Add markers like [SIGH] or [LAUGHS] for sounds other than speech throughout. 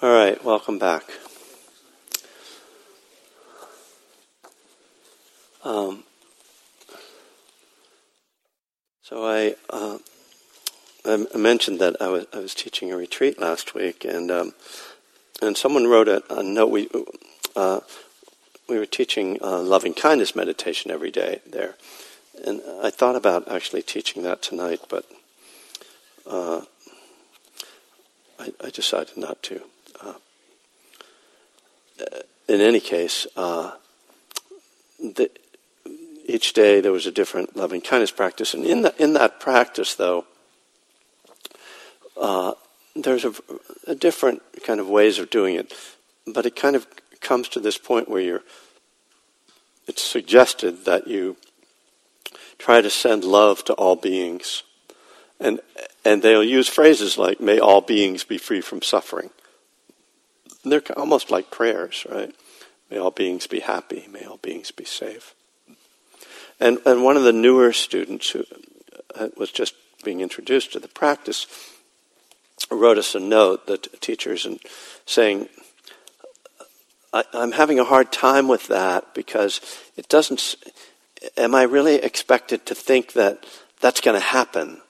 All right, welcome back. Um, so I, uh, I mentioned that I was, I was teaching a retreat last week, and um, and someone wrote a, a note. We uh, we were teaching uh, loving kindness meditation every day there, and I thought about actually teaching that tonight, but uh, I, I, decided not to. Uh, in any case, uh, the, each day there was a different loving kindness practice, and in, the, in that practice, though, uh, there's a, a, different kind of ways of doing it, but it kind of comes to this point where you're. It's suggested that you try to send love to all beings, and and they'll use phrases like "May all beings be free from suffering." They're almost like prayers, right? May all beings be happy. May all beings be safe. And, and one of the newer students who uh, was just being introduced to the practice wrote us a note that teachers and saying, I, am having a hard time with that because it doesn't. Am I really expected to think that that's going to happen?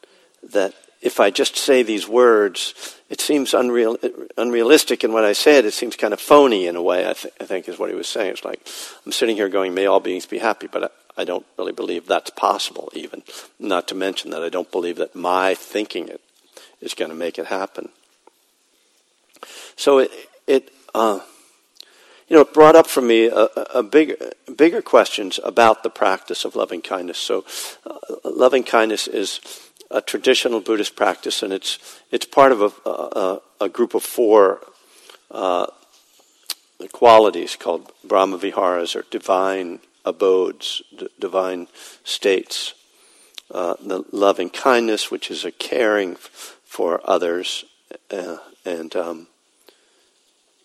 That if I just say these words, it seems unreal, unrealistic, and when I say it, it seems kind of phony in a way. I, th- I think is what he was saying. It's like I'm sitting here going, "May all beings be happy," but I, I don't really believe that's possible. Even not to mention that I don't believe that my thinking it is going to make it happen. So it, it uh, you know, it brought up for me a, a bigger, bigger questions about the practice of loving kindness. So, uh, loving kindness is a traditional Buddhist practice, and it's it's part of a, a, a group of four uh, qualities called Brahma Viharas or divine abodes, d- divine states. Uh, the loving kindness, which is a caring f- for others, uh, and um,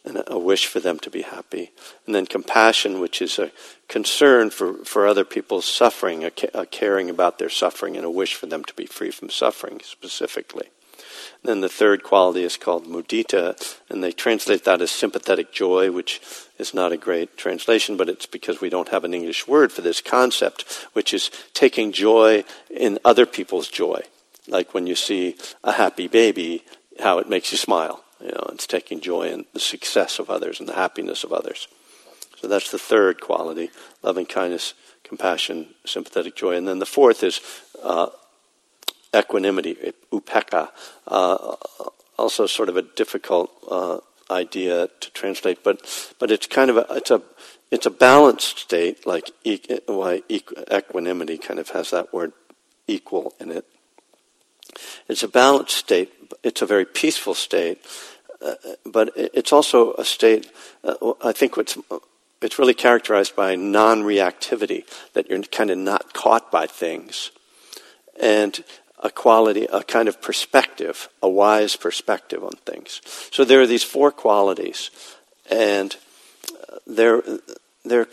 and a wish for them to be happy. And then compassion, which is a concern for, for other people's suffering, a, a caring about their suffering, and a wish for them to be free from suffering specifically. And then the third quality is called mudita, and they translate that as sympathetic joy, which is not a great translation, but it's because we don't have an English word for this concept, which is taking joy in other people's joy. Like when you see a happy baby, how it makes you smile you know, it's taking joy in the success of others and the happiness of others. So that's the third quality loving kindness, compassion, sympathetic joy. And then the fourth is uh, equanimity, upekkha. Uh, also, sort of a difficult uh, idea to translate, but but it's kind of a, it's a it's a balanced state, like why equanimity kind of has that word equal in it. It's a balanced state. It's a very peaceful state, but it's also a state. Uh, I think what's it's really characterized by non-reactivity that you're kind of not caught by things, and a quality, a kind of perspective, a wise perspective on things. So there are these four qualities, and they're they're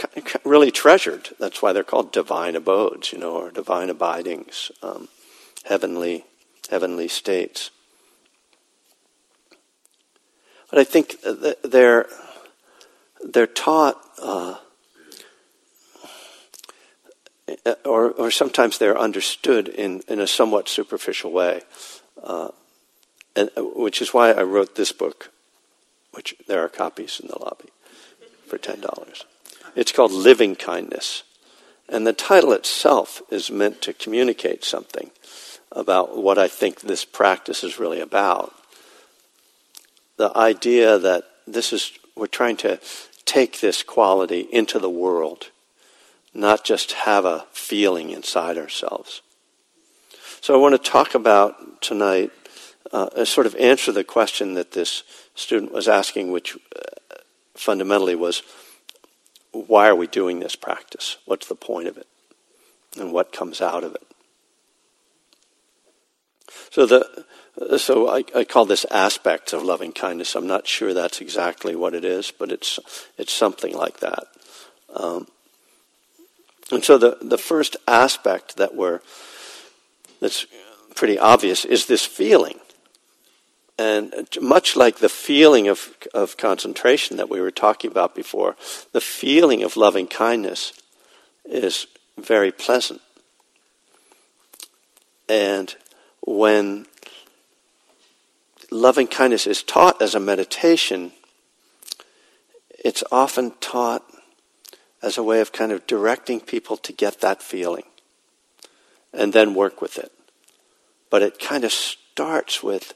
really treasured. That's why they're called divine abodes, you know, or divine abidings, um, heavenly heavenly states. But I think they're they're taught, uh, or or sometimes they're understood in in a somewhat superficial way, uh, and which is why I wrote this book, which there are copies in the lobby for ten dollars. It's called Living Kindness, and the title itself is meant to communicate something about what I think this practice is really about. The idea that this is, we're trying to take this quality into the world, not just have a feeling inside ourselves. So I want to talk about tonight, uh, sort of answer the question that this student was asking, which uh, fundamentally was, why are we doing this practice? What's the point of it? And what comes out of it? So the so I, I, call this aspects of loving kindness. I'm not sure that's exactly what it is, but it's it's something like that. Um, and so the the first aspect that we're that's pretty obvious is this feeling. and much like the feeling of, of concentration that we were talking about before, the feeling of loving kindness is very pleasant. And when loving kindness is taught as a meditation, it's often taught as a way of kind of directing people to get that feeling and then work with it. But it kind of starts with,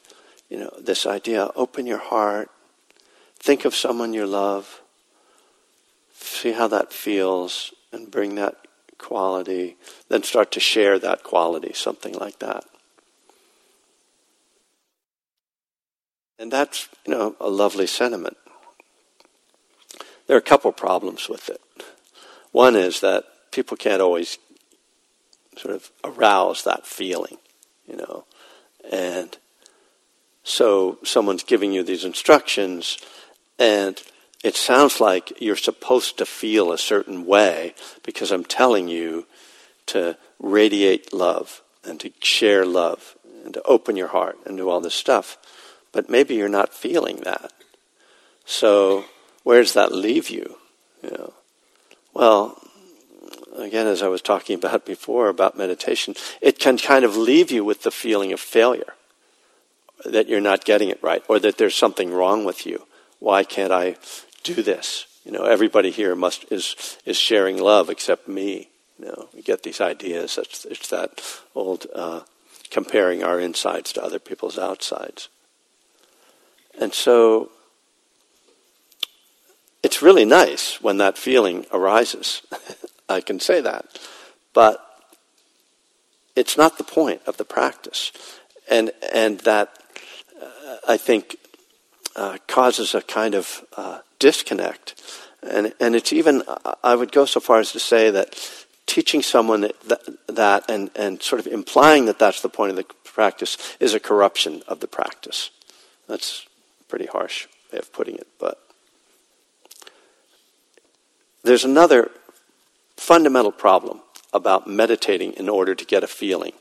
you know, this idea open your heart, think of someone you love, see how that feels, and bring that quality, then start to share that quality, something like that. And that's, you know, a lovely sentiment. There are a couple problems with it. One is that people can't always sort of arouse that feeling, you know. And so someone's giving you these instructions, and it sounds like you're supposed to feel a certain way because I'm telling you to radiate love and to share love and to open your heart and do all this stuff. But maybe you're not feeling that. So where does that leave you? You know, well, again, as I was talking about before about meditation, it can kind of leave you with the feeling of failure that you're not getting it right or that there's something wrong with you. Why can't I do this? You know, everybody here must is is sharing love except me. You know, we get these ideas. It's, it's that old uh, comparing our insides to other people's outsides. And so it's really nice when that feeling arises. [LAUGHS] I can say that. But it's not the point of the practice. And, and that, uh, I think, uh, causes a kind of uh, disconnect. And, and it's even, I would go so far as to say that teaching someone that, that and, and sort of implying that that's the point of the practice is a corruption of the practice. That's pretty harsh way of putting it, but there's another fundamental problem about meditating in order to get a feeling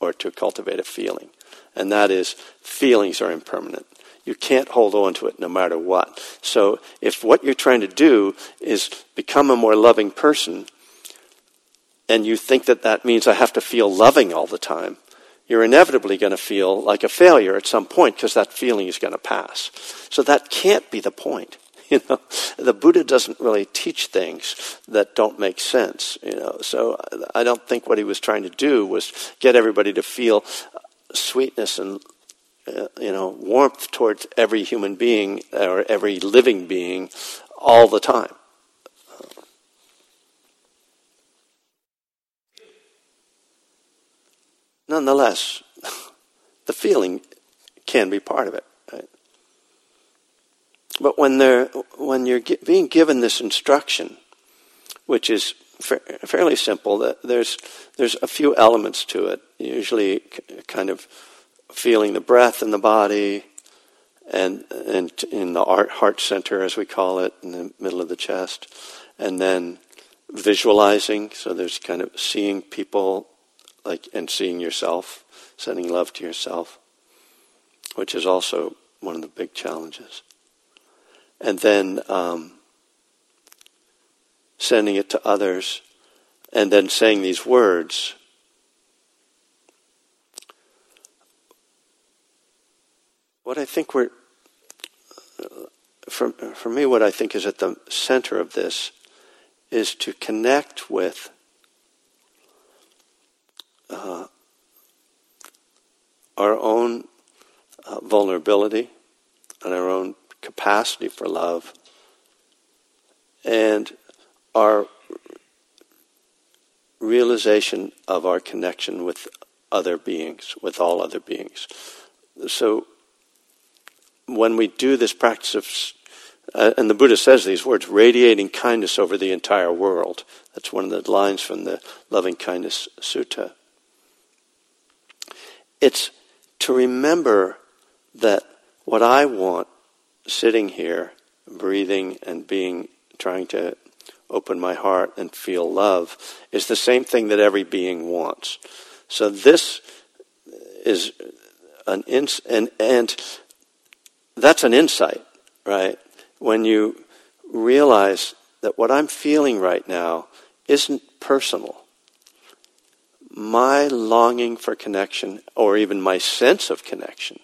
or to cultivate a feeling, and that is feelings are impermanent. You can't hold on to it no matter what. So, if what you're trying to do is become a more loving person, and you think that that means I have to feel loving all the time, you're inevitably going to feel like a failure at some point because that feeling is going to pass. So, that can't be the point. [LAUGHS] You know, the Buddha doesn't really teach things that don't make sense. You know, so I don't think what he was trying to do was get everybody to feel sweetness and uh, you know warmth towards every human being or every living being all the time. Nonetheless, the feeling can be part of it. But when, they're, when you're being given this instruction, which is fa- fairly simple, there's, there's a few elements to it. Usually, kind of feeling the breath in the body, and, and in the heart center, as we call it, in the middle of the chest, and then visualizing. So there's kind of seeing people, like and seeing yourself, sending love to yourself, which is also one of the big challenges and then um, sending it to others, and then saying these words. What I think we're, for, for me, what I think is at the center of this is to connect with our own uh, vulnerability and our own capacity for love and our realization of our connection with other beings, with all other beings. So when we do this practice of, uh, and the Buddha says these words, radiating kindness over the entire world. That's one of the lines from the Loving Kindness Sutta. It's to remember that what I want sitting here, breathing and being, trying to open my heart and feel love, is the same thing that every being wants. So this is an ins- and and that's an insight, right? When you realize that what I'm feeling right now isn't personal. My longing for connection, or even my sense of connection,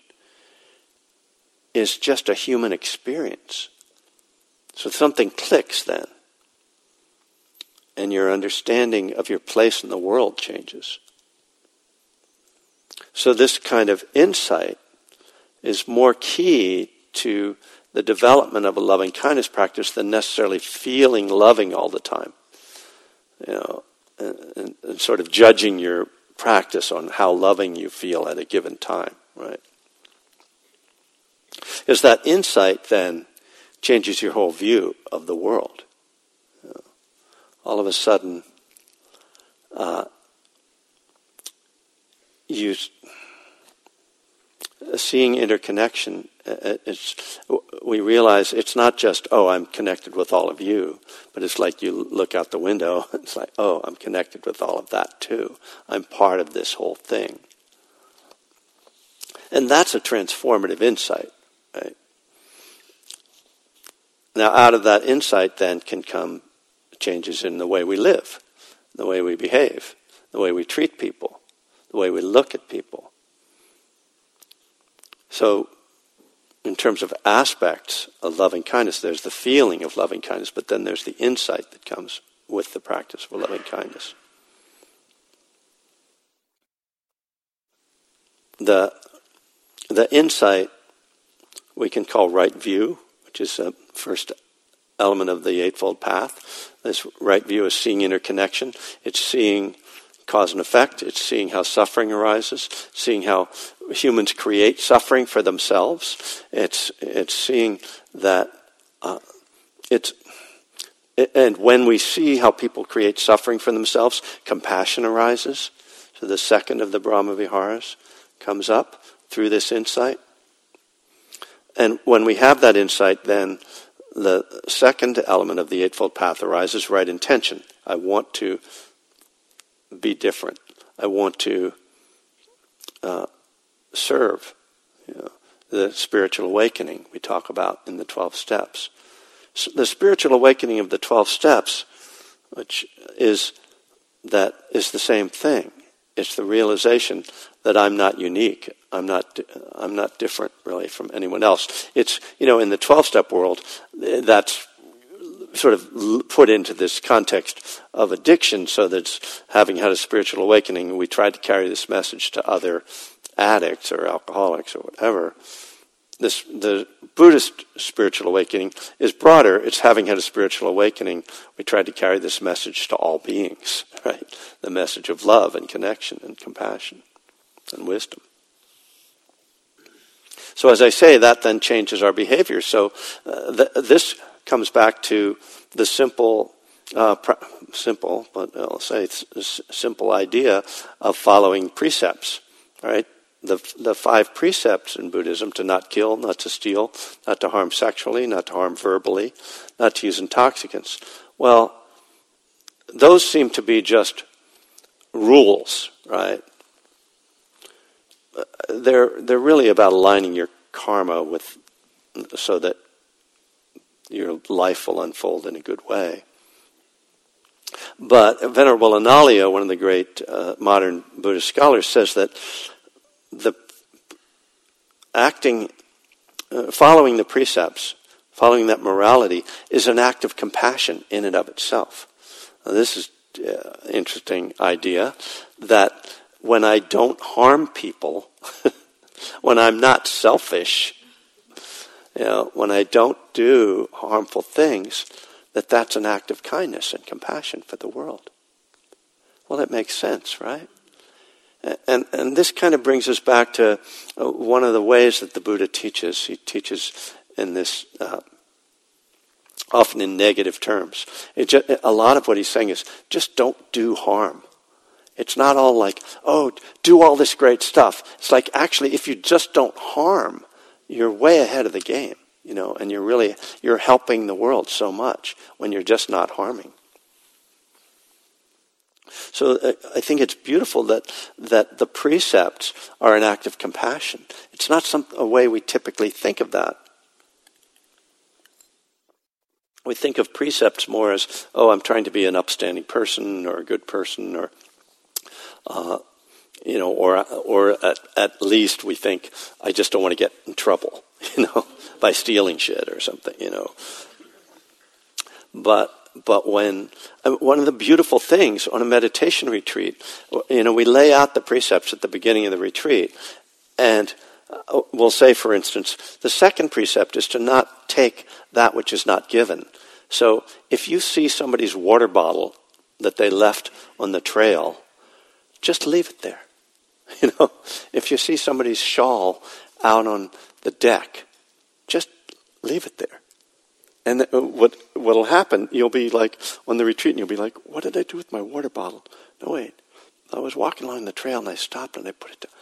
is just a human experience. So something clicks then, and your understanding of your place in the world changes. So, this kind of insight is more key to the development of a loving kindness practice than necessarily feeling loving all the time. You know, and, and sort of judging your practice on how loving you feel at a given time, right? Is that insight then changes your whole view of the world. All of a sudden, uh, you seeing interconnection, uh, we realize it's not just, oh, I'm connected with all of you, but it's like you look out the window, [LAUGHS] it's like, oh, I'm connected with all of that too. I'm part of this whole thing. And that's a transformative insight, right? Now, out of that insight, then, can come changes in the way we live, the way we behave, the way we treat people, the way we look at people. So, in terms of aspects of loving kindness, there's the feeling of loving kindness, but then there's the insight that comes with the practice of loving kindness. The, the insight we can call right view, which is the first element of the Eightfold Path. This right view is seeing interconnection. It's seeing cause and effect. It's seeing how suffering arises, seeing how humans create suffering for themselves. It's, it's seeing that uh, it's, and when we see how people create suffering for themselves, compassion arises. So the second of the Brahma Viharas comes up through this insight. And when we have that insight, then the second element of the Eightfold Path arises right intention. I want to be different. I want to uh, serve. You know, the spiritual awakening we talk about in the 12 steps. So the spiritual awakening of the 12 steps, which is that is the same thing. It's the realization that I'm not unique. I'm not. I'm not different really from anyone else. It's you know in the 12 step world, that's sort of put into this context of addiction so that having had a spiritual awakening, we tried to carry this message to other addicts or alcoholics or whatever. This, the Buddhist spiritual awakening is broader. It's having had a spiritual awakening. We tried to carry this message to all beings, [LAUGHS] right? The message of love and connection and compassion and wisdom. So, as I say, that then changes our behavior. So, uh, th- this comes back to the simple, uh, pr- simple, but I'll say simple idea of following precepts. Right, the the five precepts in Buddhism: to not kill, not to steal, not to harm sexually, not to harm verbally, not to use intoxicants. Well, those seem to be just rules, right? They're they're really about aligning your karma with so that your life will unfold in a good way. But Venerable Analayo, one of the great uh, modern Buddhist scholars, says that the acting, uh, following the precepts, following that morality, is an act of compassion in and of itself. Now, this is an uh, interesting idea that when I don't harm people, [LAUGHS] when I'm not selfish, you know, when I don't do harmful things, that that's an act of kindness and compassion for the world. Well, that makes sense, right? And, and this kind of brings us back to uh, one of the ways that the Buddha teaches. He teaches in this, uh, often in negative terms. Just, a lot of what he's saying is just don't do harm. It's not all like, oh, do all this great stuff. It's like, actually, if you just don't harm, you're way ahead of the game, you know, and you're really you're helping the world so much when you're just not harming. So uh, I think it's beautiful that that the precepts are an act of compassion. It's not some a way we typically think of that. We think of precepts more as, oh, I'm trying to be an upstanding person or a good person or uh, you know, or, or at, at least we think, I just don't want to get in trouble, [LAUGHS] you know, by stealing shit or something, you know. But, but when, uh, one of the beautiful things on a meditation retreat, you know, we lay out the precepts at the beginning of the retreat, and uh, we'll say, for instance, the second precept is to not take that which is not given. So if you see somebody's water bottle that they left on the trail, just leave it there. [LAUGHS] You know, if you see somebody's shawl out on the deck, just leave it there. And uh, what what'll happen? You'll be like on the retreat, and you'll be like, "What did I do with my water bottle?" No, wait. I was walking along the trail, and I stopped, and I put it down.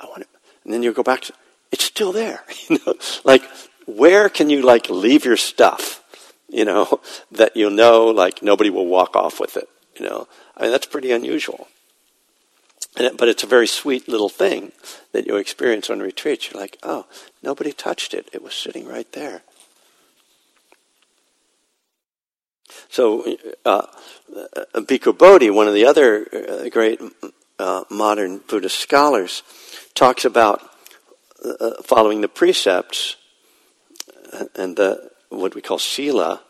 I want it, and then you go back. To, it's still there. [LAUGHS] You know, like where can you like leave your stuff? You know [LAUGHS] that you know like nobody will walk off with it. You know, I mean that's pretty unusual. It, but it's a very sweet little thing that you experience on retreat. You're like, oh, nobody touched it. It was sitting right there. So, uh, Bhikkhu Bodhi, one of the other uh, great uh, modern Buddhist scholars, talks about uh, following the precepts and the what we call sila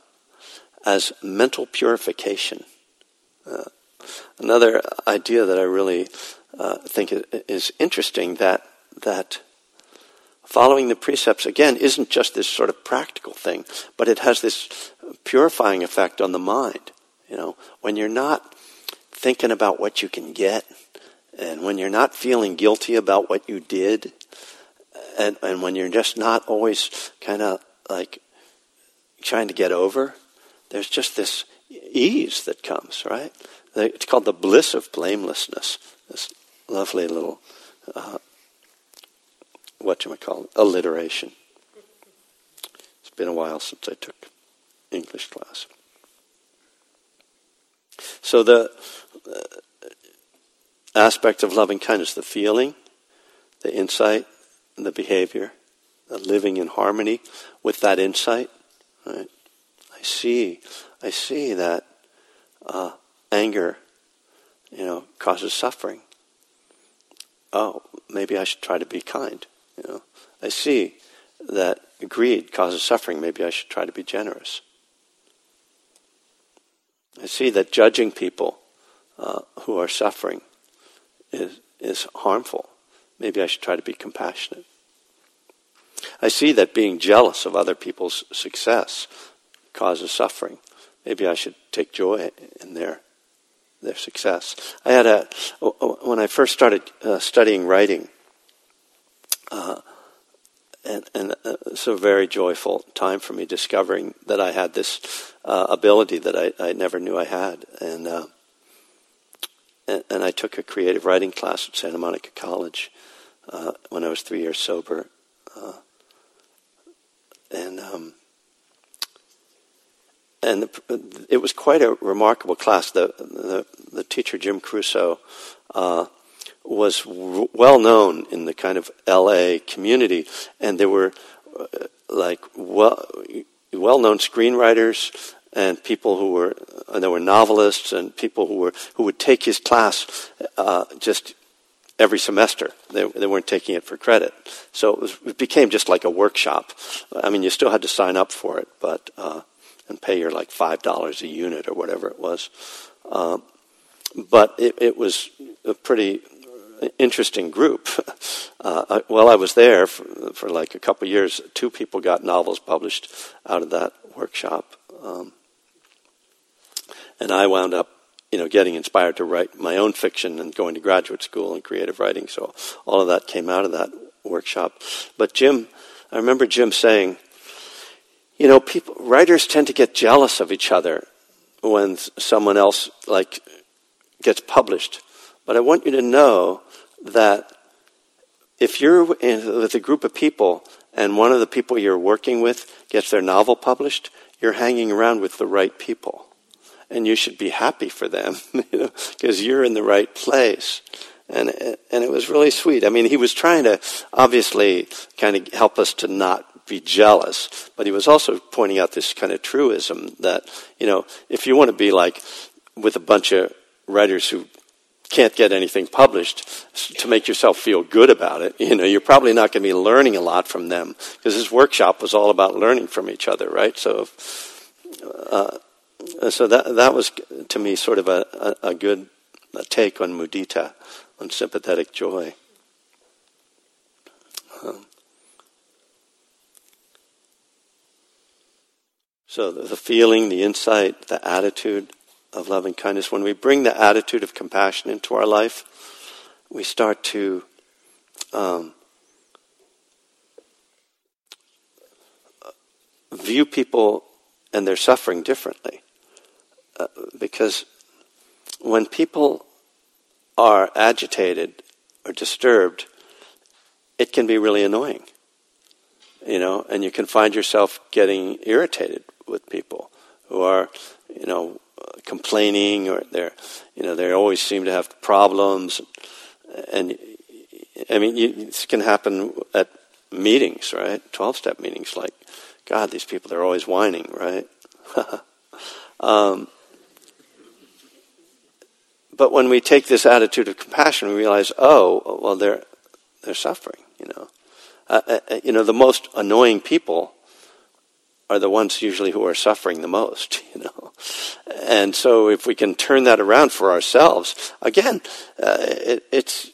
as mental purification. Uh, another idea that I really uh, think is interesting that that following the precepts again isn't just this sort of practical thing, but it has this purifying effect on the mind. You know, when you're not thinking about what you can get, and when you're not feeling guilty about what you did, and, and when you're just not always kind of like trying to get over, there's just this ease that comes, right? It's called the bliss of blamelessness. This lovely little, uh, what you call it, alliteration. It's been a while since I took English class. So the uh, aspect of loving kindness, the feeling, the insight, the behavior, the living in harmony with that insight. Right? I see, I see that uh, anger, you know, causes suffering. Oh, maybe I should try to be kind. You know, I see that greed causes suffering. Maybe I should try to be generous. I see that judging people uh, who are suffering is is harmful. Maybe I should try to be compassionate. I see that being jealous of other people's success causes suffering. Maybe I should take joy in their their success. I had a when I first started uh, studying writing, uh, and, and uh, it's a very joyful time for me discovering that I had this uh, ability that I, I, never knew I had, and, uh, and, and I took a creative writing class at Santa Monica College uh, when I was three years sober, and. Um, and the, it was quite a remarkable class. The the, the teacher Jim Krusoe uh, was well known in the kind of L.A. community, and there were uh, like well well known screenwriters and people who were and uh, there were novelists and people who were who would take his class uh, just every semester. They, they weren't taking it for credit, so it, was, it, became just like a workshop. I mean, you still had to sign up for it, but uh, and pay her like five dollars a unit or whatever it was. Uh, but it, it, was a pretty interesting group. [LAUGHS] Uh, while I was there for, for, like a couple of years, two people got novels published out of that workshop, um, and I wound up, you know, getting inspired to write my own fiction and going to graduate school in creative writing. So all of that came out of that workshop. But Jim, I remember Jim saying you know, people, writers tend to get jealous of each other when someone else like gets published. But I want you to know that if you're in, with a group of people and one of the people you're working with gets their novel published, you're hanging around with the right people. And you should be happy for them, [LAUGHS] you know, because you're in the right place. And, and it was really sweet. I mean, he was trying to obviously kind of help us to not be jealous, but he was also pointing out this kind of truism that, you know, if you want to be like with a bunch of writers who can't get anything published to make yourself feel good about it, you know, you're probably not going to be learning a lot from them because his workshop was all about learning from each other, right? So, uh, so that that was to me sort of a, a, a good take on mudita, on sympathetic joy. Um, so the, feeling, the insight, the attitude of loving kindness, when we bring the attitude of compassion into our life, we start to um, view people and their suffering differently. Uh, because when people are agitated or disturbed, it can be really annoying. You know, and you can find yourself getting irritated with people who are, you know, complaining or they're, you know, they always seem to have problems. And, I mean, you, this can happen at meetings, right? 12 step meetings, like, God, these people, they're always whining, right? [LAUGHS] um, but when we take this attitude of compassion, we realize, oh, well, they're, they're suffering, you know. Uh, uh, uh, you know, the most annoying people are the ones usually who are suffering the most, [LAUGHS] you know. And so if we can turn that around for ourselves, again, uh, it, it's,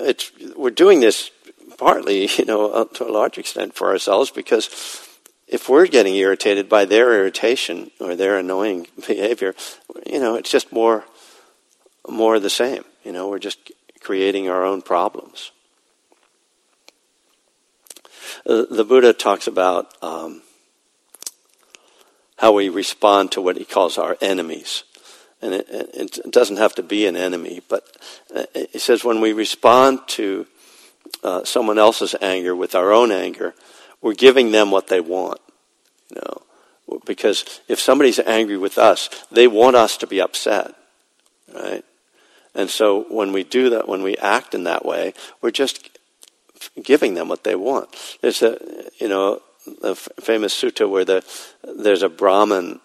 it's, we're doing this partly, [LAUGHS] you know, uh, to a large extent for ourselves because if we're getting irritated by their irritation or their annoying [LAUGHS] behavior, you know, it's just more, more the same. You know, we're just creating our own problems. Uh, the Buddha talks about um, how we respond to what he calls our enemies. And it, it, doesn't have to be an enemy, but uh, he says when we respond to uh, someone else's anger with our own anger, we're giving them what they want. You know, because if somebody's angry with us, they want us to be upset, right? And so when we do that, when we act in that way, we're just giving them what they want. There's a, you know, a f- famous sutta where the, there's a Brahmin,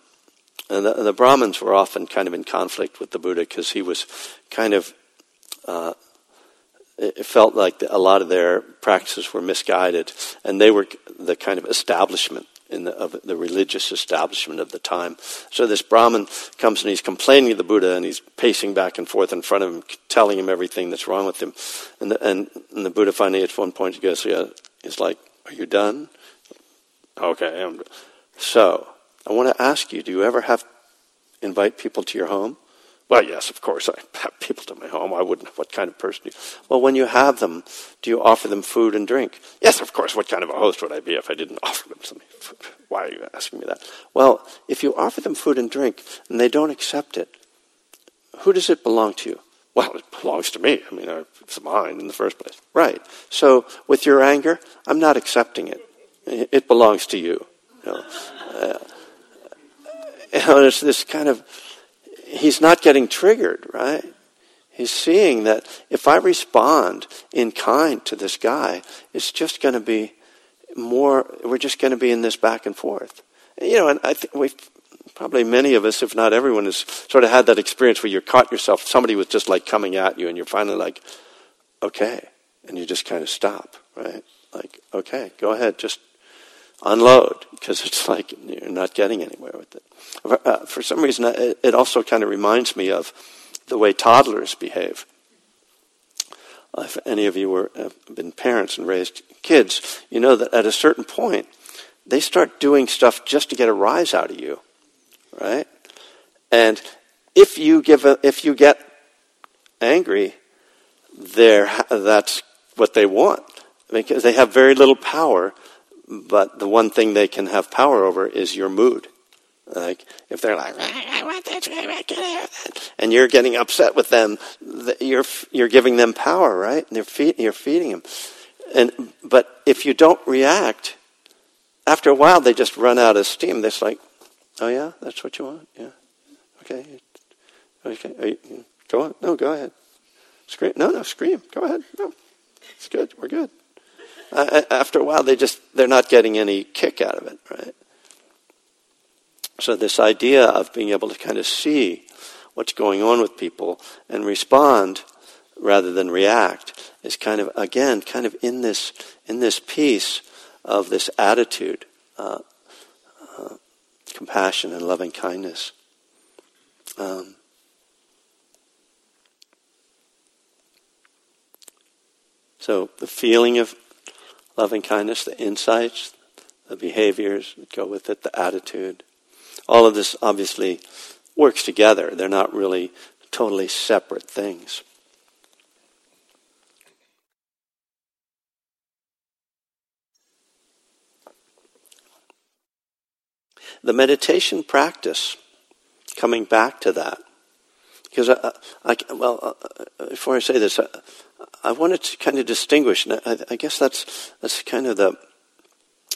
and the, the, Brahmins were often kind of in conflict with the Buddha because he was kind of, uh, it felt like a lot of their practices were misguided, and they were the kind of establishment in the, of the religious establishment of the time. So this Brahmin comes and he's complaining to the Buddha and he's pacing back and forth in front of him, telling him everything that's wrong with him. And the, and, and the Buddha finally at one point he goes, yeah, he's like, are you done? Okay, So, I want to ask you, do you ever have invite people to your home? Well, yes, of course, I [LAUGHS] have people to my home. I wouldn't. What kind of person do you? Well, when you have them, do you offer them food and drink? Yes, of course. What kind of a host would I be if I didn't [LAUGHS] offer them something? [LAUGHS] Why are you asking me that? Well, if you offer them food and drink and they don't accept it, who does it belong to? Well, it belongs to me. I mean, it's mine in the first place. Right. So, with your anger, I'm not accepting it. It belongs to you. You know, uh, it's this kind of he's not getting triggered, right? He's seeing that if I respond in kind to this guy, it's just going to be more, we're just going to be in this back and forth. You know, and I think we've probably many of us, if not everyone, has sort of had that experience where you caught yourself, somebody was just like coming at you, and you're finally like, okay. And you just kind of stop, right? Like, okay, go ahead, just unload because it's like you're not getting anywhere with it. Uh, for some reason, it also kind of reminds me of the way toddlers behave. If any of you were, have been parents and raised kids, you know that at a certain point, they start doing stuff just to get a rise out of you, right? And if you give a, if you get angry, there that's what they want because they have very little power but the one thing they can have power over is your mood. Like if they're like, I want that, and you're getting upset with them, you're you're giving them power, right? And feed, you're feeding them. And but if you don't react, after a while they just run out of steam. They're like, oh yeah, that's what you want, yeah, okay, okay, you, go on, no, go ahead, scream, no, no, scream, go ahead, no, it's good, we're good. Uh, after a while, they just they're not getting any kick out of it, right? So this idea of being able to kind of see what's going on with people and respond rather than react is kind of again kind of in this in this piece of this attitude, uh, uh, compassion and loving kindness. Um, so the feeling of loving kindness, the insights, the behaviors that go with it, the attitude, all of this obviously works together. They're not really totally separate things. The meditation practice, coming back to that, because I, I well, uh, uh, before I say this, I, wanted to kind of distinguish, and I, I guess that's that's kind of the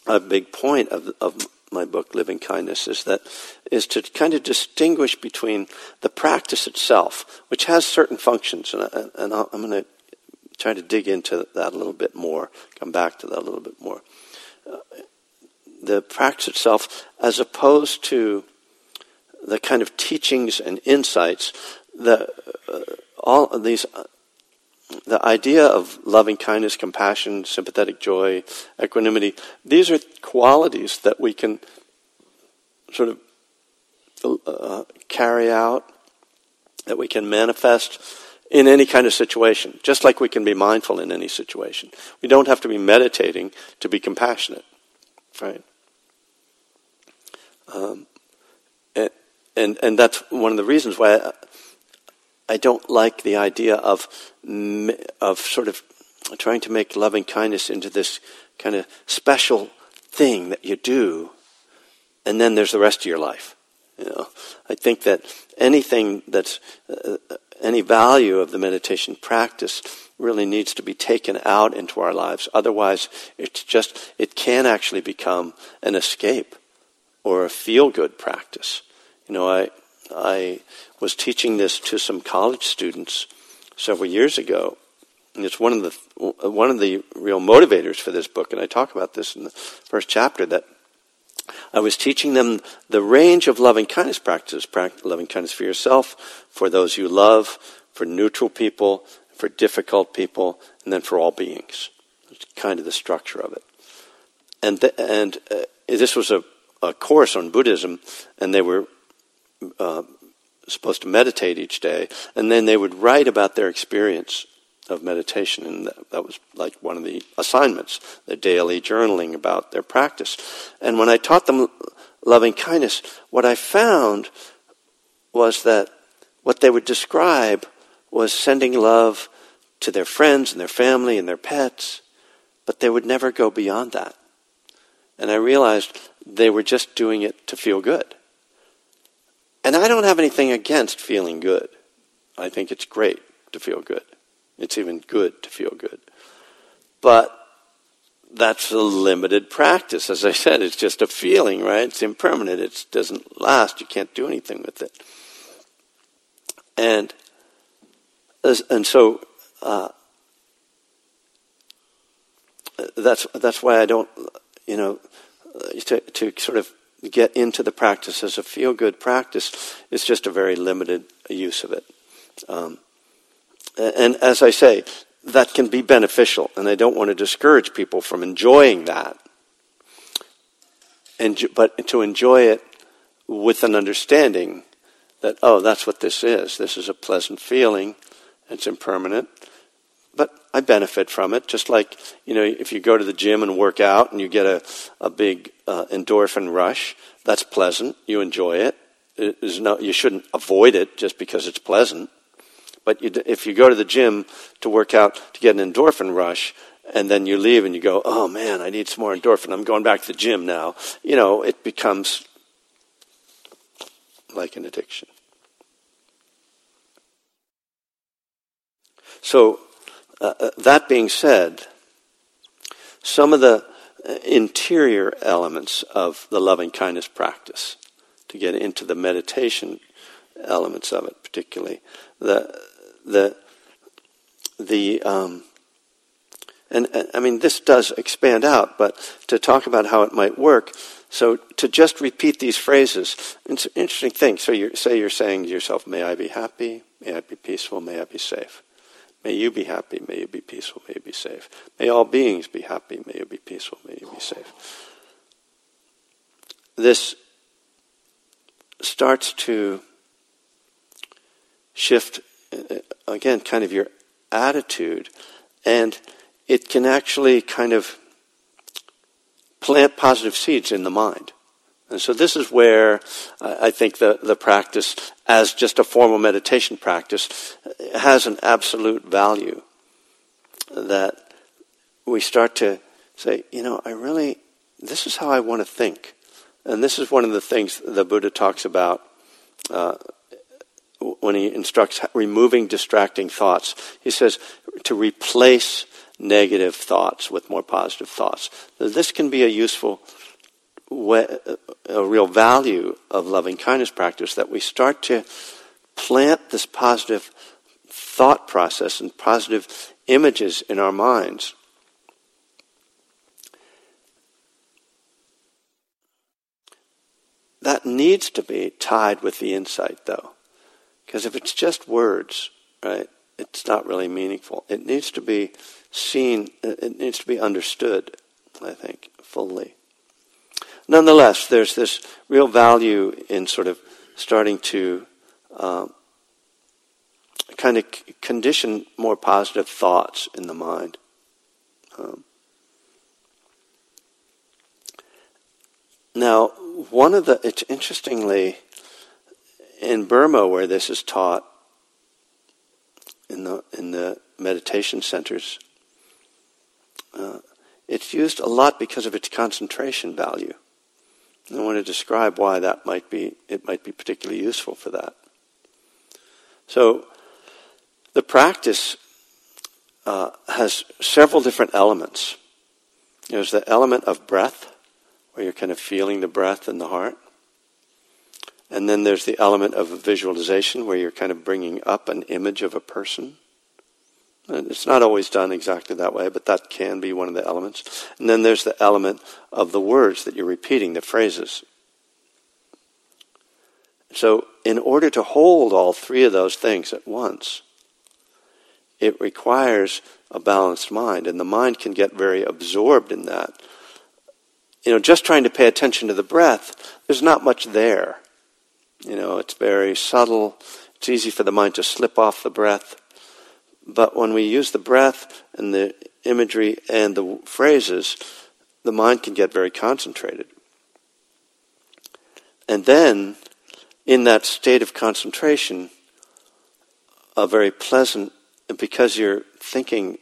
a big point of of my book, Living Kindness, is that is to kind of distinguish between the practice itself, which has certain functions, and, I, and I'm going to try to dig into that a little bit more, come back to that a little bit more. Uh, the practice itself, as opposed to the kind of teachings and insights that uh, all these the idea of loving kindness, compassion, sympathetic joy, equanimity, these are qualities that we can sort of uh, carry out, that we can manifest in any kind of situation, just like we can be mindful in any situation. We don't have to be meditating to be compassionate, right? Um, and, and, and that's one of the reasons why I, don't like the idea of of sort of trying to make loving kindness into this kind of special thing that you do, and then there's the rest of your life. You know, I think that anything that's uh, any value of the meditation practice really needs to be taken out into our lives. Otherwise, it's just it can actually become an escape or a feel good practice. You know, I I was teaching this to some college students several years ago. And it's one of the one of the real motivators for this book, and I talk about this in the first chapter. That I was teaching them the range of loving kindness practices: loving kindness for yourself, for those you love, for neutral people, for difficult people, and then for all beings. It's kind of the structure of it. And th- and uh, this was a, a course on Buddhism, and they were uh, supposed to meditate each day, and then they would write about their experience of meditation, and that, that was like one of the assignments, the daily journaling about their practice. And when I taught them loving kindness, what I found was that what they would describe was sending love to their friends and their family and their pets, but they would never go beyond that. And I realized they were just doing it to feel good. And I don't have anything against feeling good. I think it's great to feel good. It's even good to feel good. But that's a limited practice. As I said, it's just a feeling, right? It's impermanent. It doesn't last. You can't do anything with it. And and so uh, that's that's why I don't, you know, to to sort of get into the practice as a feel good practice is just a very limited use of it. Um, and as I say, that can be beneficial, and I don't want to discourage people from enjoying that. And, but to enjoy it with an understanding that, oh, that's what this is. This is a pleasant feeling. It's impermanent I benefit from it. Just like you know, if you go to the gym and work out and you get a a big uh, endorphin rush, that's pleasant. You enjoy it. it is no, you shouldn't avoid it just because it's pleasant. But you, if you go to the gym to work out to get an endorphin rush, and then you leave and you go, "Oh man, I need some more endorphin. I'm going back to the gym now." You know, it becomes like an addiction. So uh, uh, that being said, some of the uh, interior elements of the loving kindness practice, to get into the meditation elements of it, particularly the the the um, and, and I mean, this does expand out, but to talk about how it might work, so to just repeat these phrases, it's an interesting thing. So you say you're saying to yourself, "May I be happy? May I be peaceful? May I be safe? May you be happy? May you be peaceful? May you be safe? May all beings be happy? May you be peaceful? May you be safe." This starts to shift uh, again, kind of your attitude, and it can actually kind of plant positive seeds in the mind. And so this is where I think the, the practice, as just a formal meditation practice, has an absolute value. That we start to say, you know, I really, this is how I want to think. And this is one of the things the Buddha talks about uh, when he instructs removing distracting thoughts. He says to replace negative thoughts with more positive thoughts. This can be a useful, a real value of loving kindness practice that we start to plant this positive thought process and positive images in our minds. That needs to be tied with the insight, though. Because if it's just words, right, it's not really meaningful. It needs to be seen, it needs to be understood, I think, fully. Nonetheless, there's this real value in sort of starting to um, kind of condition more positive thoughts in the mind. Um, now, one of the, it's interestingly, in Burma where this is taught, in the, in the meditation centers, uh, it's used a lot because of its concentration value. I want to describe why that might be, it might be particularly useful for that. So, the practice uh, has several different elements. There's the element of breath, where you're kind of feeling the breath in the heart. And then there's the element of visualization, where you're kind of bringing up an image of a person. It's not always done exactly that way, but that can be one of the elements. And then there's the element of the words that you're repeating, the phrases. So, in order to hold all three of those things at once, it requires a balanced mind, and the mind can get very absorbed in that. You know, just trying to pay attention to the breath, there's not much there. You know, it's very subtle. It's easy for the mind to slip off the breath. But when we use the breath and the imagery and the phrases, the mind can get very concentrated. And then, in that state of concentration, a very pleasant, because you're thinking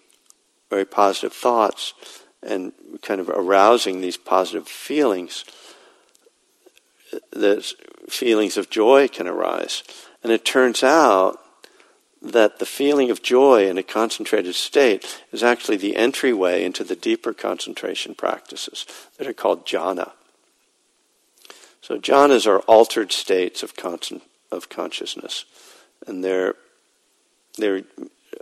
very positive thoughts and kind of arousing these positive feelings, the feelings of joy can arise. And it turns out that the feeling of joy in a concentrated state is actually the entryway into the deeper concentration practices that are called jhana. So jhanas are altered states of, con- of consciousness, and they're they're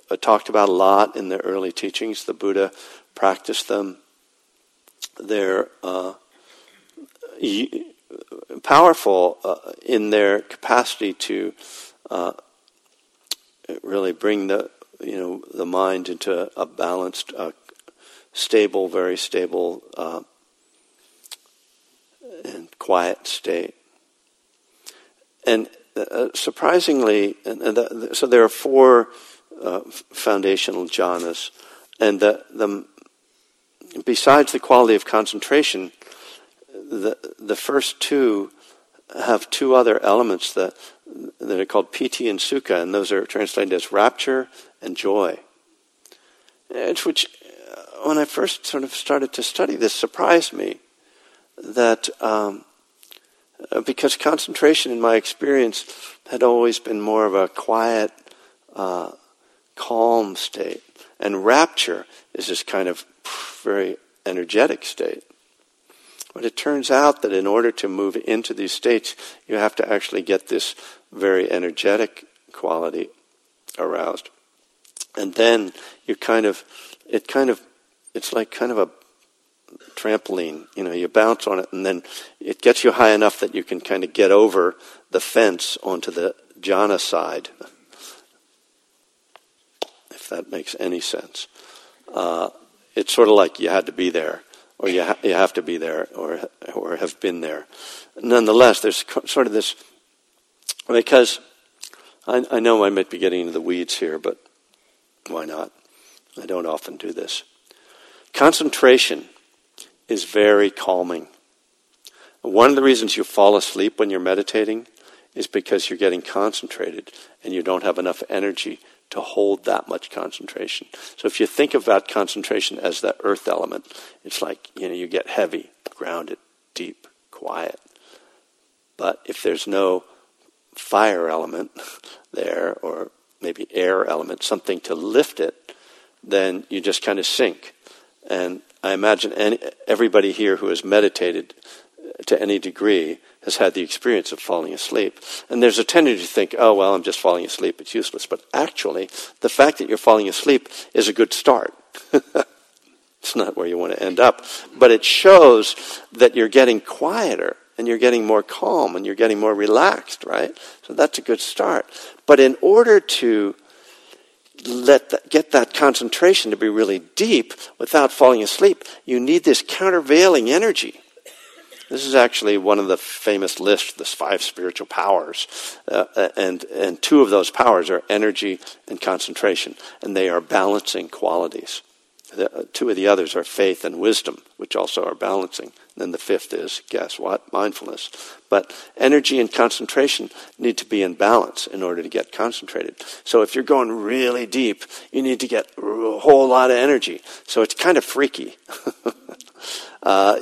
uh, talked about a lot in the early teachings. The Buddha practiced them. They're uh, powerful uh, in their capacity to uh, really bring the you know the mind into a balanced, uh, stable, very stable, uh, and quiet state. And uh, surprisingly, and, and the, so there are four uh, foundational jhanas, and the, the besides the quality of concentration, the the first two have two other elements that that are called piti and sukha, and those are translated as rapture and joy. which, uh, when I first sort of started to study this, surprised me that um, uh, because concentration, in my experience, had always been more of a quiet, uh, calm state, and rapture is this kind of very energetic state. But it turns out that in order to move into these states, you have to actually get this very energetic quality aroused. And then you kind of, it kind of it's like kind of a trampoline. You know, you bounce on it, and then it gets you high enough that you can kind of get over the fence onto the jhana side, if that makes any sense. Uh, it's sort of like you had to be there, or you, ha- you have to be there, or, or have been there. Nonetheless, there's sort of this, because I, I know I might be getting into the weeds here, but why not? I don't often do this. Concentration is very calming. One of the reasons you fall asleep when you're meditating is because you're getting concentrated and you don't have enough energy to hold that much concentration. So if you think about concentration as that earth element, it's like, you know, you get heavy, grounded, deep, quiet. But if there's no fire element [LAUGHS] there, or maybe air element, something to lift it, then you just kind of sink. And I imagine any, everybody here who has meditated to any degree has had the experience of falling asleep. And there's a tendency to think, oh, well, I'm just falling asleep, it's useless. But actually, the fact that you're falling asleep is a good start. [LAUGHS] it's not where you want to end up. But it shows that you're getting quieter and you're getting more calm and you're getting more relaxed, right? So that's a good start. But in order to let get that concentration to be really deep without falling asleep, you need this countervailing energy. This is actually one of the famous lists, the five spiritual powers. Uh, and, and two of those powers are energy and concentration, and they are balancing qualities. The, uh, two of the others are faith and wisdom, which also are balancing. And then the fifth is, guess what? Mindfulness. But energy and concentration need to be in balance in order to get concentrated. So if you're going really deep, you need to get a whole lot of energy. So it's kind of freaky. [LAUGHS] uh,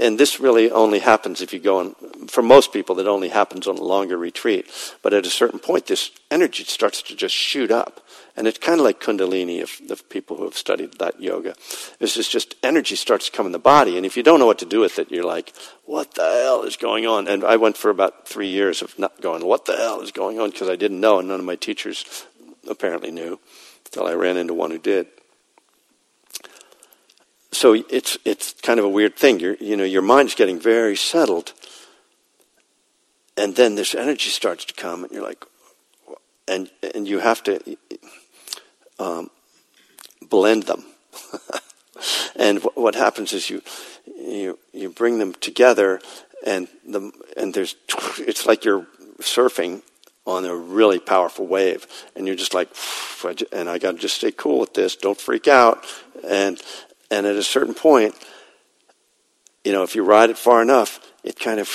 and this really only happens if you go on, for most people, that only happens on a longer retreat. But at a certain point, this energy starts to just shoot up. And it's kind of like Kundalini, if, if people who have studied that yoga. This is just energy starts to come in the body. And if you don't know what to do with it, you're like, what the hell is going on? And I went for about three years of not going, what the hell is going on? Because I didn't know, and none of my teachers apparently knew until I ran into one who did. So it's, it's kind of a weird thing. You're, you know, your mind's getting very settled. And then this energy starts to come, and you're like, and and you have to um, blend them. [LAUGHS] and what happens is you you you bring them together, and the and there's [LAUGHS] it's like you're surfing on a really powerful wave, and you're just like, [SIGHS] and I got to just stay cool with this. Don't freak out, and and at a certain point, you know, if you ride it far enough, it kind of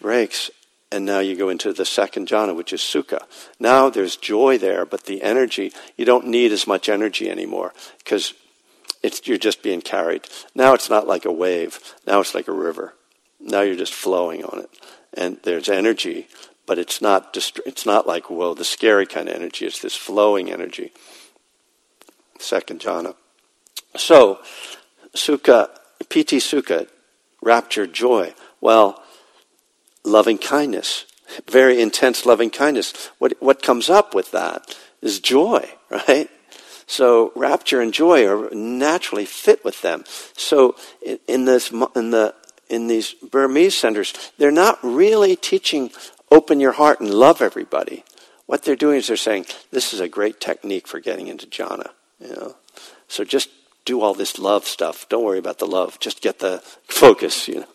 breaks, and now you go into the second jhana, which is sukha. Now there's joy there, but the energy, you don't need as much energy anymore because you're just being carried. Now it's not like a wave. Now it's like a river. Now you're just flowing on it. And there's energy, but it's not, dist- it's not like, whoa, the scary kind of energy. It's this flowing energy. Second jhana. So, sukha, piti sukha, rapture, joy. Well, loving kindness, very intense loving kindness. What, what comes up with that is joy, [LAUGHS] right? So rapture and joy are naturally fit with them. So in this, in the, in these Burmese centers, they're not really teaching open your heart and love everybody. What they're doing is they're saying this is a great technique for getting into jhana. You know, so just do all this love stuff. Don't worry about the love. Just get the focus, you know.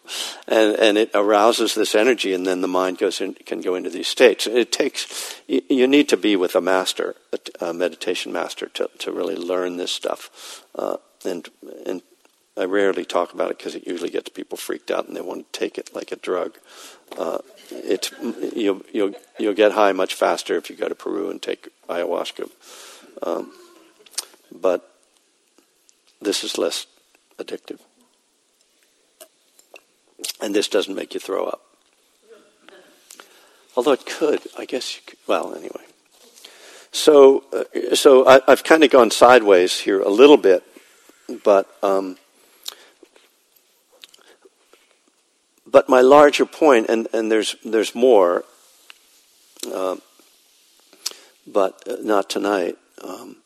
And, and it arouses this energy and then the mind goes in, can go into these states. It takes, you, you need to be with a master, a, meditation master to, to really learn this stuff. Uh, and, and I rarely talk about it because it usually gets people freaked out and they want to take it like a drug. Uh, you'll, you'll, you'll get high much faster if you go to Peru and take ayahuasca. Um, but this is less addictive. And this doesn't make you throw up. Although it could, I guess you could. Well, anyway. So, uh, so I, have kind of gone sideways here a little bit, but um, but my larger point, and, and there's there's more, uh, but not tonight. Um,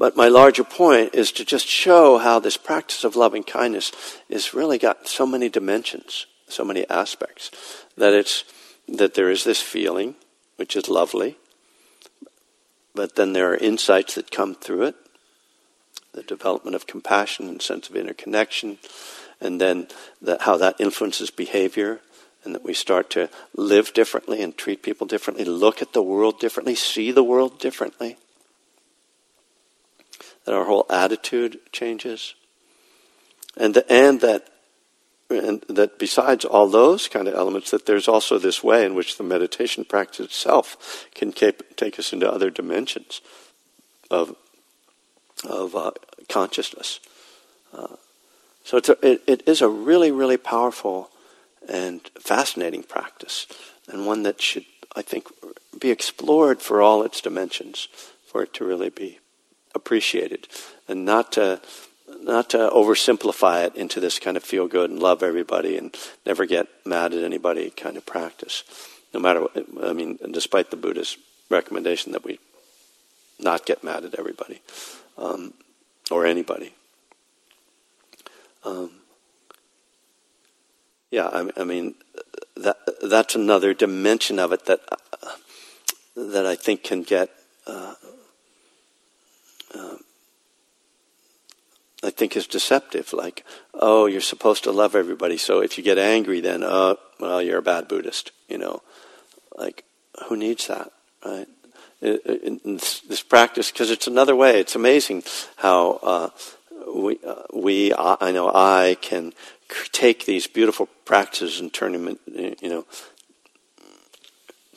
but my larger point is to just show how this practice of loving kindness is really got so many dimensions, so many aspects, that it's that there is this feeling, which is lovely, but then there are insights that come through it, the development of compassion and sense of interconnection, and then the, how that influences behavior, and that we start to live differently and treat people differently, look at the world differently, see the world differently. That our whole attitude changes. And, the, and that and that besides all those kind of elements, that there's also this way in which the meditation practice itself can take us into other dimensions of of uh, consciousness. Uh, so it's a, it, it is a really, really powerful and fascinating practice, and one that should, I think, be explored for all its dimensions, for it to really be appreciated, and not to not to oversimplify it into this kind of feel good and love everybody and never get mad at anybody kind of practice. No matter what, I mean, despite the Buddha's recommendation that we not get mad at everybody um, or anybody. Um, yeah, I, I, mean that that's another dimension of it that uh, that I think can get. Uh, I think is deceptive. Like, oh, you're supposed to love everybody, so if you get angry, then oh, well, you're a bad Buddhist. You know, like who needs that, right? In, in this, practice, because it's another way. It's amazing how uh, we, uh, we, I know, I can take these beautiful practices and turn them, in, you know,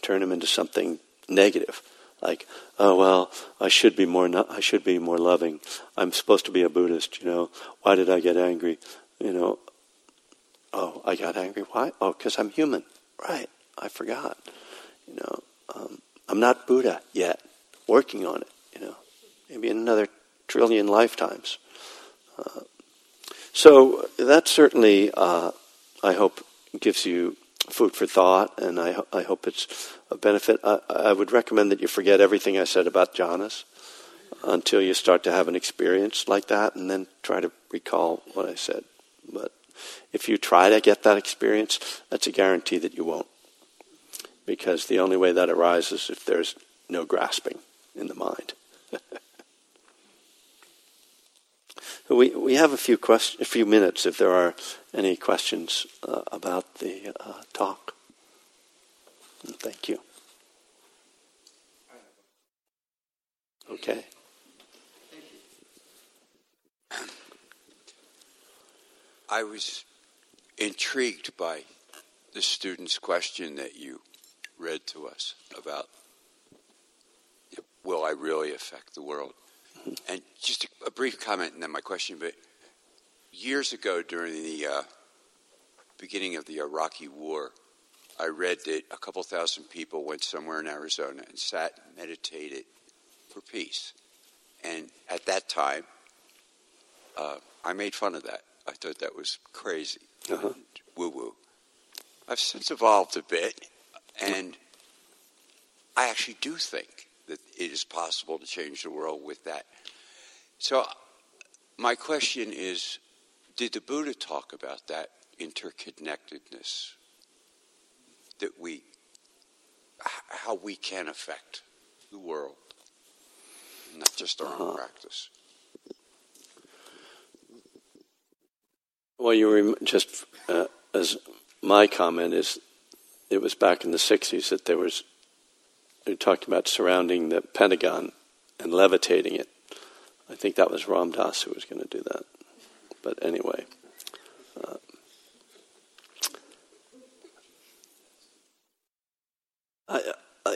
turn them into something negative. Like, oh well, I should be more. I should be more loving. I'm supposed to be a Buddhist. You know, why did I get angry? You know, oh, I got angry. Why? Oh, because I'm human. Right. I forgot. You know, um, I'm not Buddha yet. Working on it. You know, maybe in another trillion lifetimes. Uh, so that certainly, uh, I hope, gives you food for thought, and I, I hope it's a benefit. I, I, would recommend that you forget everything I said about jhanas until you start to have an experience like that, and then try to recall what I said. But if you try to get that experience, that's a guarantee that you won't. Because the only way that arises if there's no grasping in the mind. We, we have a few, question, a few minutes if there are any questions uh, about the uh, talk. Thank you. Okay. I was intrigued by the student's question that you read to us about will I really affect the world? And just a, a, brief comment and then my question, but years ago during the uh, beginning of the Iraqi war, I read that a couple thousand people went somewhere in Arizona and sat and meditated for peace. And at that time, uh, I made fun of that. I thought that was crazy, uh-huh. woo woo. I've since evolved a bit, and I actually do think that it is possible to change the world with that. So, my question is Did the Buddha talk about that interconnectedness? That we, how we can affect the world, not just our uh-huh. own practice. Well, you rem- just uh, as my comment is, it was back in the '60s that there was we talked about surrounding the Pentagon and levitating it. I think that was Ram Dass who was going to do that. But anyway. Uh, I,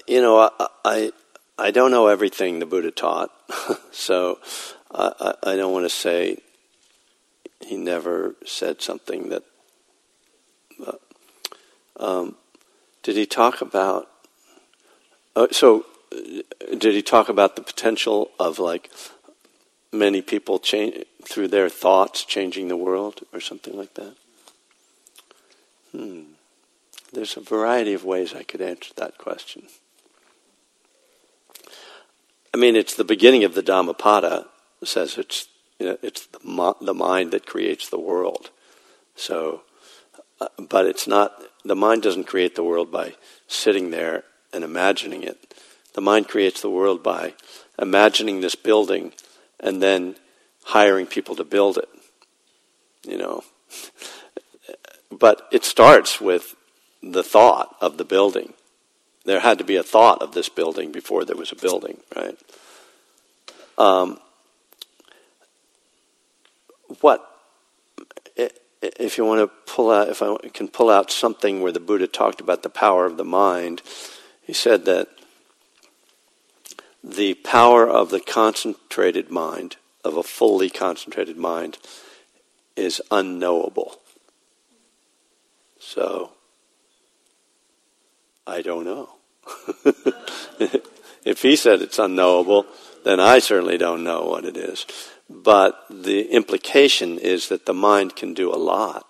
you know, I, I, I don't know everything the Buddha taught, [LAUGHS] so I, I don't want to say he never said something that. Uh, um, did he talk about uh, so, uh, did he talk about the potential of like many people change through their thoughts changing the world or something like that? Hmm. There's a variety of ways I could answer that question. I mean, it's the beginning of the Dhammapada, says it's you know, it's the, the mind that creates the world. So, uh, but it's not the mind doesn't create the world by sitting there and imagining it. The mind creates the world by imagining this building and then hiring people to build it. You know, [LAUGHS] but it starts with the thought of the building. There had to be a thought of this building before there was a building, right? Um, what if you want to pull out if I can pull out something where the Buddha talked about the power of the mind, he said that the power of the concentrated mind, of a fully concentrated mind, is unknowable. So I don't know. [LAUGHS] if he said it's unknowable, then I certainly don't know what it is. But the implication is that the mind can do a lot.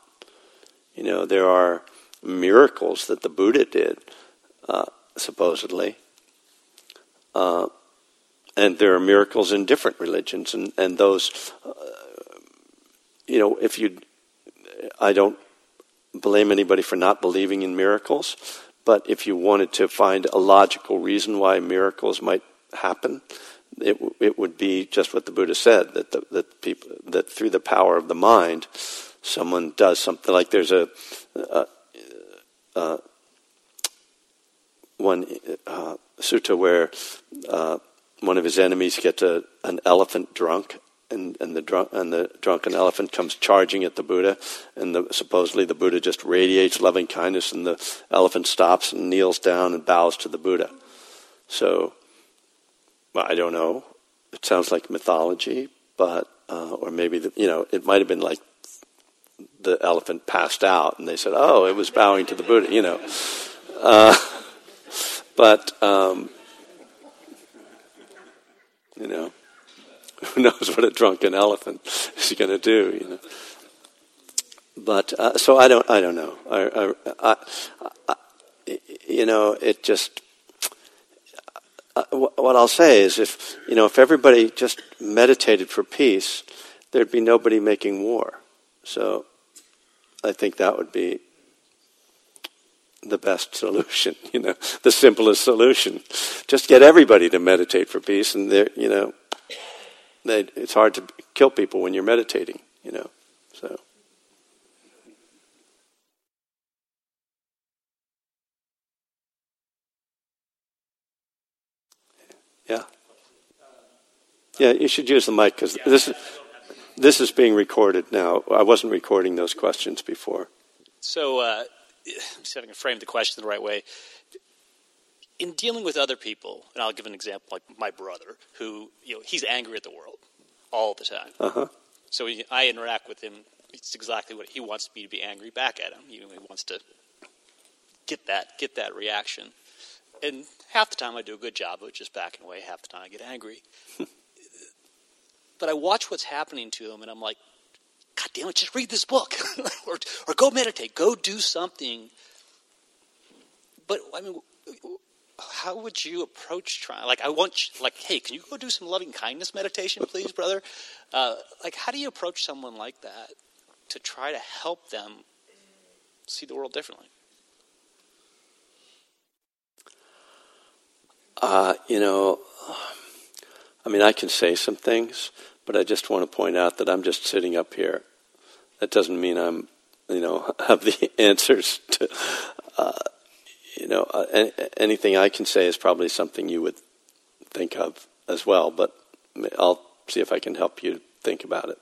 You know, there are miracles that the Buddha did, uh, supposedly. Uh, and there are miracles in different religions, and, and those, uh, you know, if you, I don't blame anybody for not believing in miracles, but if you wanted to find a logical reason why miracles might happen, it, it would be just what the Buddha said that the, that people that through the power of the mind, someone does something like there's a, a, a one uh, sutta where uh, one of his enemies gets a, an elephant drunk. And, and the drunk and the drunken elephant comes charging at the Buddha, and the, supposedly the Buddha just radiates loving kindness, and the elephant stops and kneels down and bows to the Buddha. So well, I don't know. It sounds like mythology, but uh, or maybe the, you know it might have been like the elephant passed out, and they said, "Oh, it was bowing to the Buddha," you know. Uh, [LAUGHS] but um, you know, [LAUGHS] who knows what a drunken elephant [LAUGHS] is going to do? You know. But uh, so I don't. I don't know. I, I, I, you know, it just uh, what I'll say is if, you know, if everybody just meditated for peace, there'd be nobody making war. So I think that would be the best solution, [LAUGHS] you know, the simplest solution. Just get everybody to meditate for peace, and there, you know, they, it's hard to kill people when you're meditating, you know. So. Yeah. Yeah, you should use the mic because this is this is being recorded now. I wasn't recording those questions before. So, uh, just having to frame the question the right way. In dealing with other people, and I'll give an example, like my brother, who you know he's angry at the world all the time. Uh-huh. So I interact with him. It's exactly what he wants me to be angry back at him. He wants to get that get that reaction and half the time I do a good job of just backing away. Half the time I get angry. [LAUGHS] but I watch what's happening to him, and I'm like, God damn it, just read this book, [LAUGHS] or or go meditate, go do something. But I mean, how would you approach trying? Like, I want, you, like, hey, can you go do some loving kindness meditation, please, brother? Uh, like, how do you approach someone like that to try to help them see the world differently? Uh, you know, I mean, I can say some things, but I just want to point out that I'm just sitting up here. That doesn't mean I'm, you know, [LAUGHS] have the [LAUGHS] answers to, uh, you know, uh, anything I can say is probably something you would think of as well, but I'll see if I can help you think about it.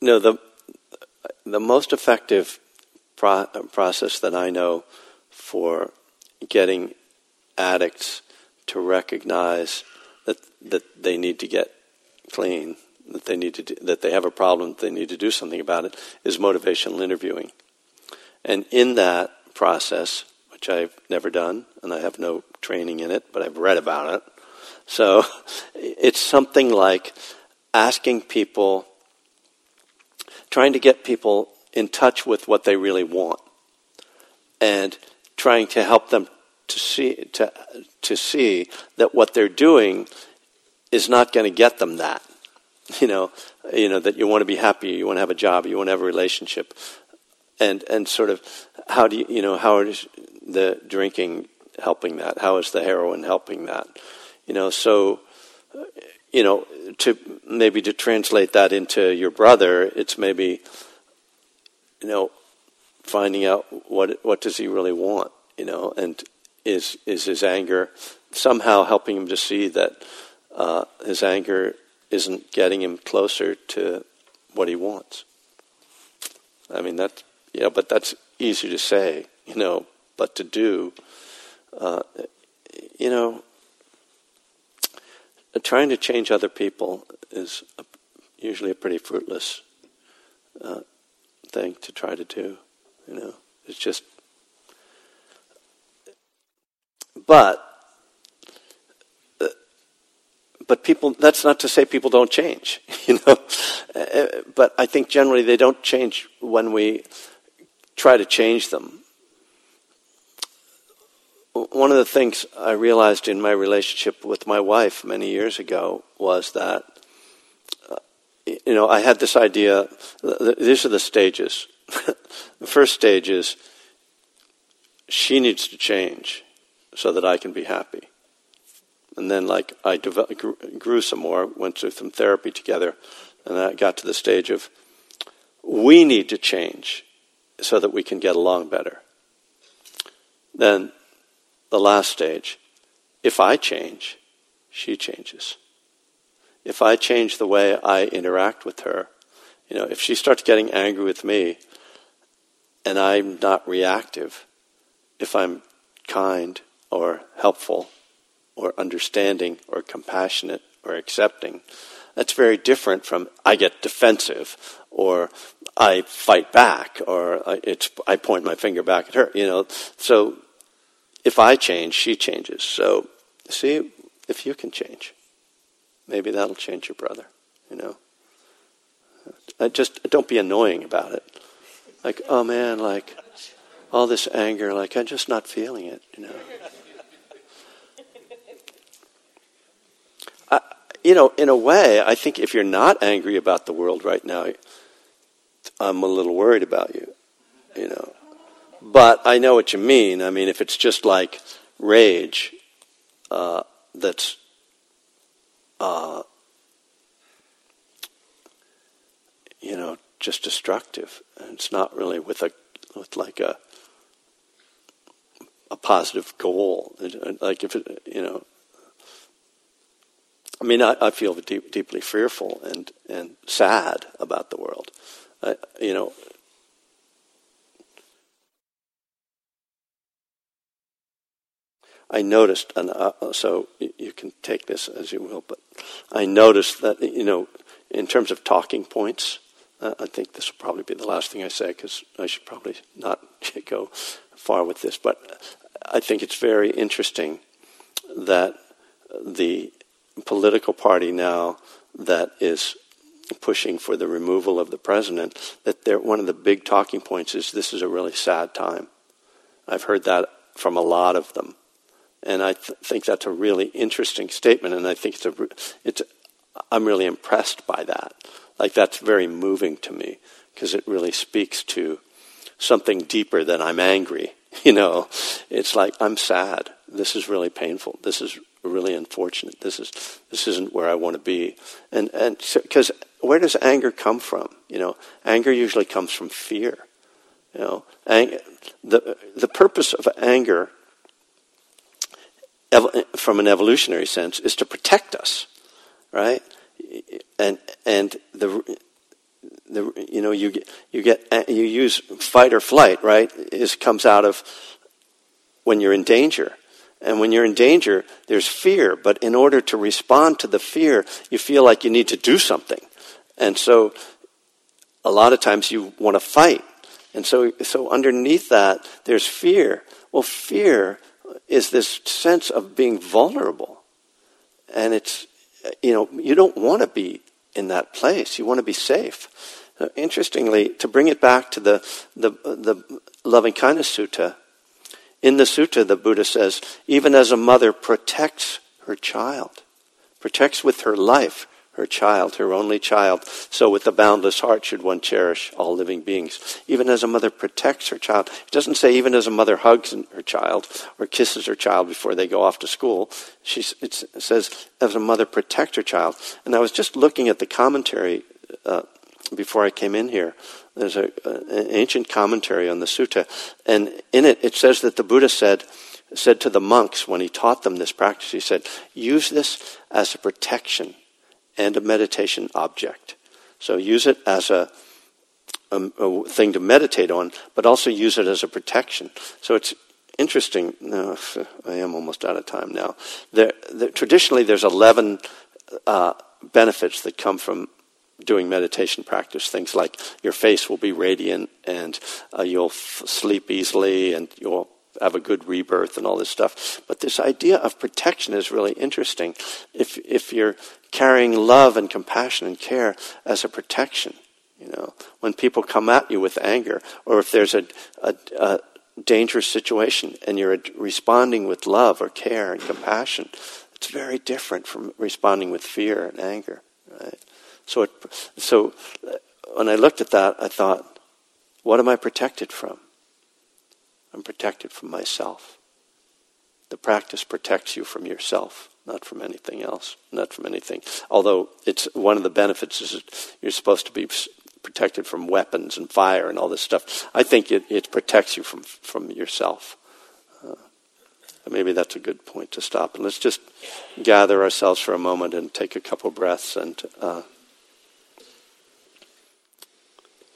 No, the the most effective pro- process that I know for getting addicts to recognize that that they need to get clean, that they need to do, that they have a problem, that they need to do something about it, is motivational interviewing. And in that process, which I've never done, and I have no training in it, but I've read about it. So [LAUGHS] it's something like asking people, trying to get people in touch with what they really want and trying to help them to see to to see that what they're doing is not going to get them that. [LAUGHS] You know, you know that you want to be happy, you want to have a job, you want to have a relationship, and and sort of how do you you know how is the drinking helping that? How is the heroin helping that? You know, so you know to maybe to translate that into your brother, it's maybe you know finding out what what does he really want, you know, and is is his anger somehow helping him to see that uh, his anger isn't getting him closer to what he wants. I mean that, yeah, but that's easy to say, you know, but to do, uh, you know, trying to change other people is a, usually a pretty fruitless uh, thing to try to do. You know, it's just. But but people that's not to say people don't change [LAUGHS] you know? Uh, but i think generally they don't change when we try to change them. One of the things i realized in my relationship with my wife many years ago was that uh, you know i had this idea these are the stages. [LAUGHS] The first stage is she needs to change so that i can be happy and then, like, I developed, grew some more, went through some therapy together, and I got to the stage of we need to change so that we can get along better. Then, the last stage if I change, she changes. If I change the way I interact with her, you know, if she starts getting angry with me and I'm not reactive, if I'm kind or helpful or understanding or compassionate or accepting. That's very different from I get defensive or I fight back or it's I point my finger back at her. You know, so if I change, she changes. So see if you can change, maybe that'll change your brother. You know, I just don't be annoying about it. Like oh man, like all this anger, like I'm just not feeling it. You know. You know, in a way, I think if you're not angry about the world right now, I'm a little worried about you, you know. But I know what you mean. I mean, if it's just like rage uh, that's uh, you know just destructive, and it's not really with a with like a a positive goal. Like if it, you know, I mean, I, I feel deep, deeply fearful and, and sad about the world. You know, I noticed, and uh, so you can take this as you will, but I noticed that, you know, in terms of talking points, uh, I think this will probably be the last thing I say because I should probably not [LAUGHS] go far with this, but I think it's very interesting that the political party now that is pushing for the removal of the president, that they're, one of the big talking points is this is a really sad time. I've heard that from a lot of them. And I th- think that's a really interesting statement, and I think it's a, it's, I'm really impressed by that. Like, that's very moving to me, because it really speaks to something deeper than I'm angry. [LAUGHS] You know, it's like, I'm sad. This is really painful. This is really unfortunate. This is this isn't where I want to be. And and because so, where does anger come from? You know, anger usually comes from fear. You know, ang- the the purpose of anger, ev- from an evolutionary sense, is to protect us, right? And and the the you know you you get you use fight or flight, right? Is comes out of when you're in danger and when you're in danger, there's fear. But in order to respond to the fear, you feel like you need to do something. And so a lot of times you want to fight. And so, so underneath that, there's fear. Well, fear is this sense of being vulnerable. And it's, you know, you don't want to be in that place. You want to be safe. Interestingly, to bring it back to the, the, the loving kindness sutta, in the sutta, the Buddha says, even as a mother protects her child, protects with her life her child, her only child. So with a boundless heart should one cherish all living beings. Even as a mother protects her child. It doesn't say even as a mother hugs her child or kisses her child before they go off to school. She, it says as a mother protects her child. And I was just looking at the commentary uh, before I came in here. There's a, an ancient commentary on the sutta, and in it it says that the Buddha said said to the monks when he taught them this practice, he said, use this as a protection and a meditation object. So use it as a, a, a, thing to meditate on, but also use it as a protection. So it's interesting. No, I am almost out of time now. There, traditionally, there's 11 uh, benefits that come from doing meditation practice. Things like your face will be radiant, and uh, you'll f- sleep easily, and you'll have a good rebirth and all this stuff. But this idea of protection is really interesting. If if you're carrying love and compassion and care as a protection, you know, when people come at you with anger, or if there's a, a, a dangerous situation and you're responding with love or care and compassion, it's very different from responding with fear and anger. Right? So, it, so uh, when I looked at that, I thought, what am I protected from? I'm protected from myself. The practice protects you from yourself, not from anything else, not from anything. Although it's one of the benefits is you're supposed to be protected from weapons and fire and all this stuff. I think it, it protects you from from yourself. Uh, maybe that's a good point to stop. And let's just gather ourselves for a moment and take a couple breaths and uh,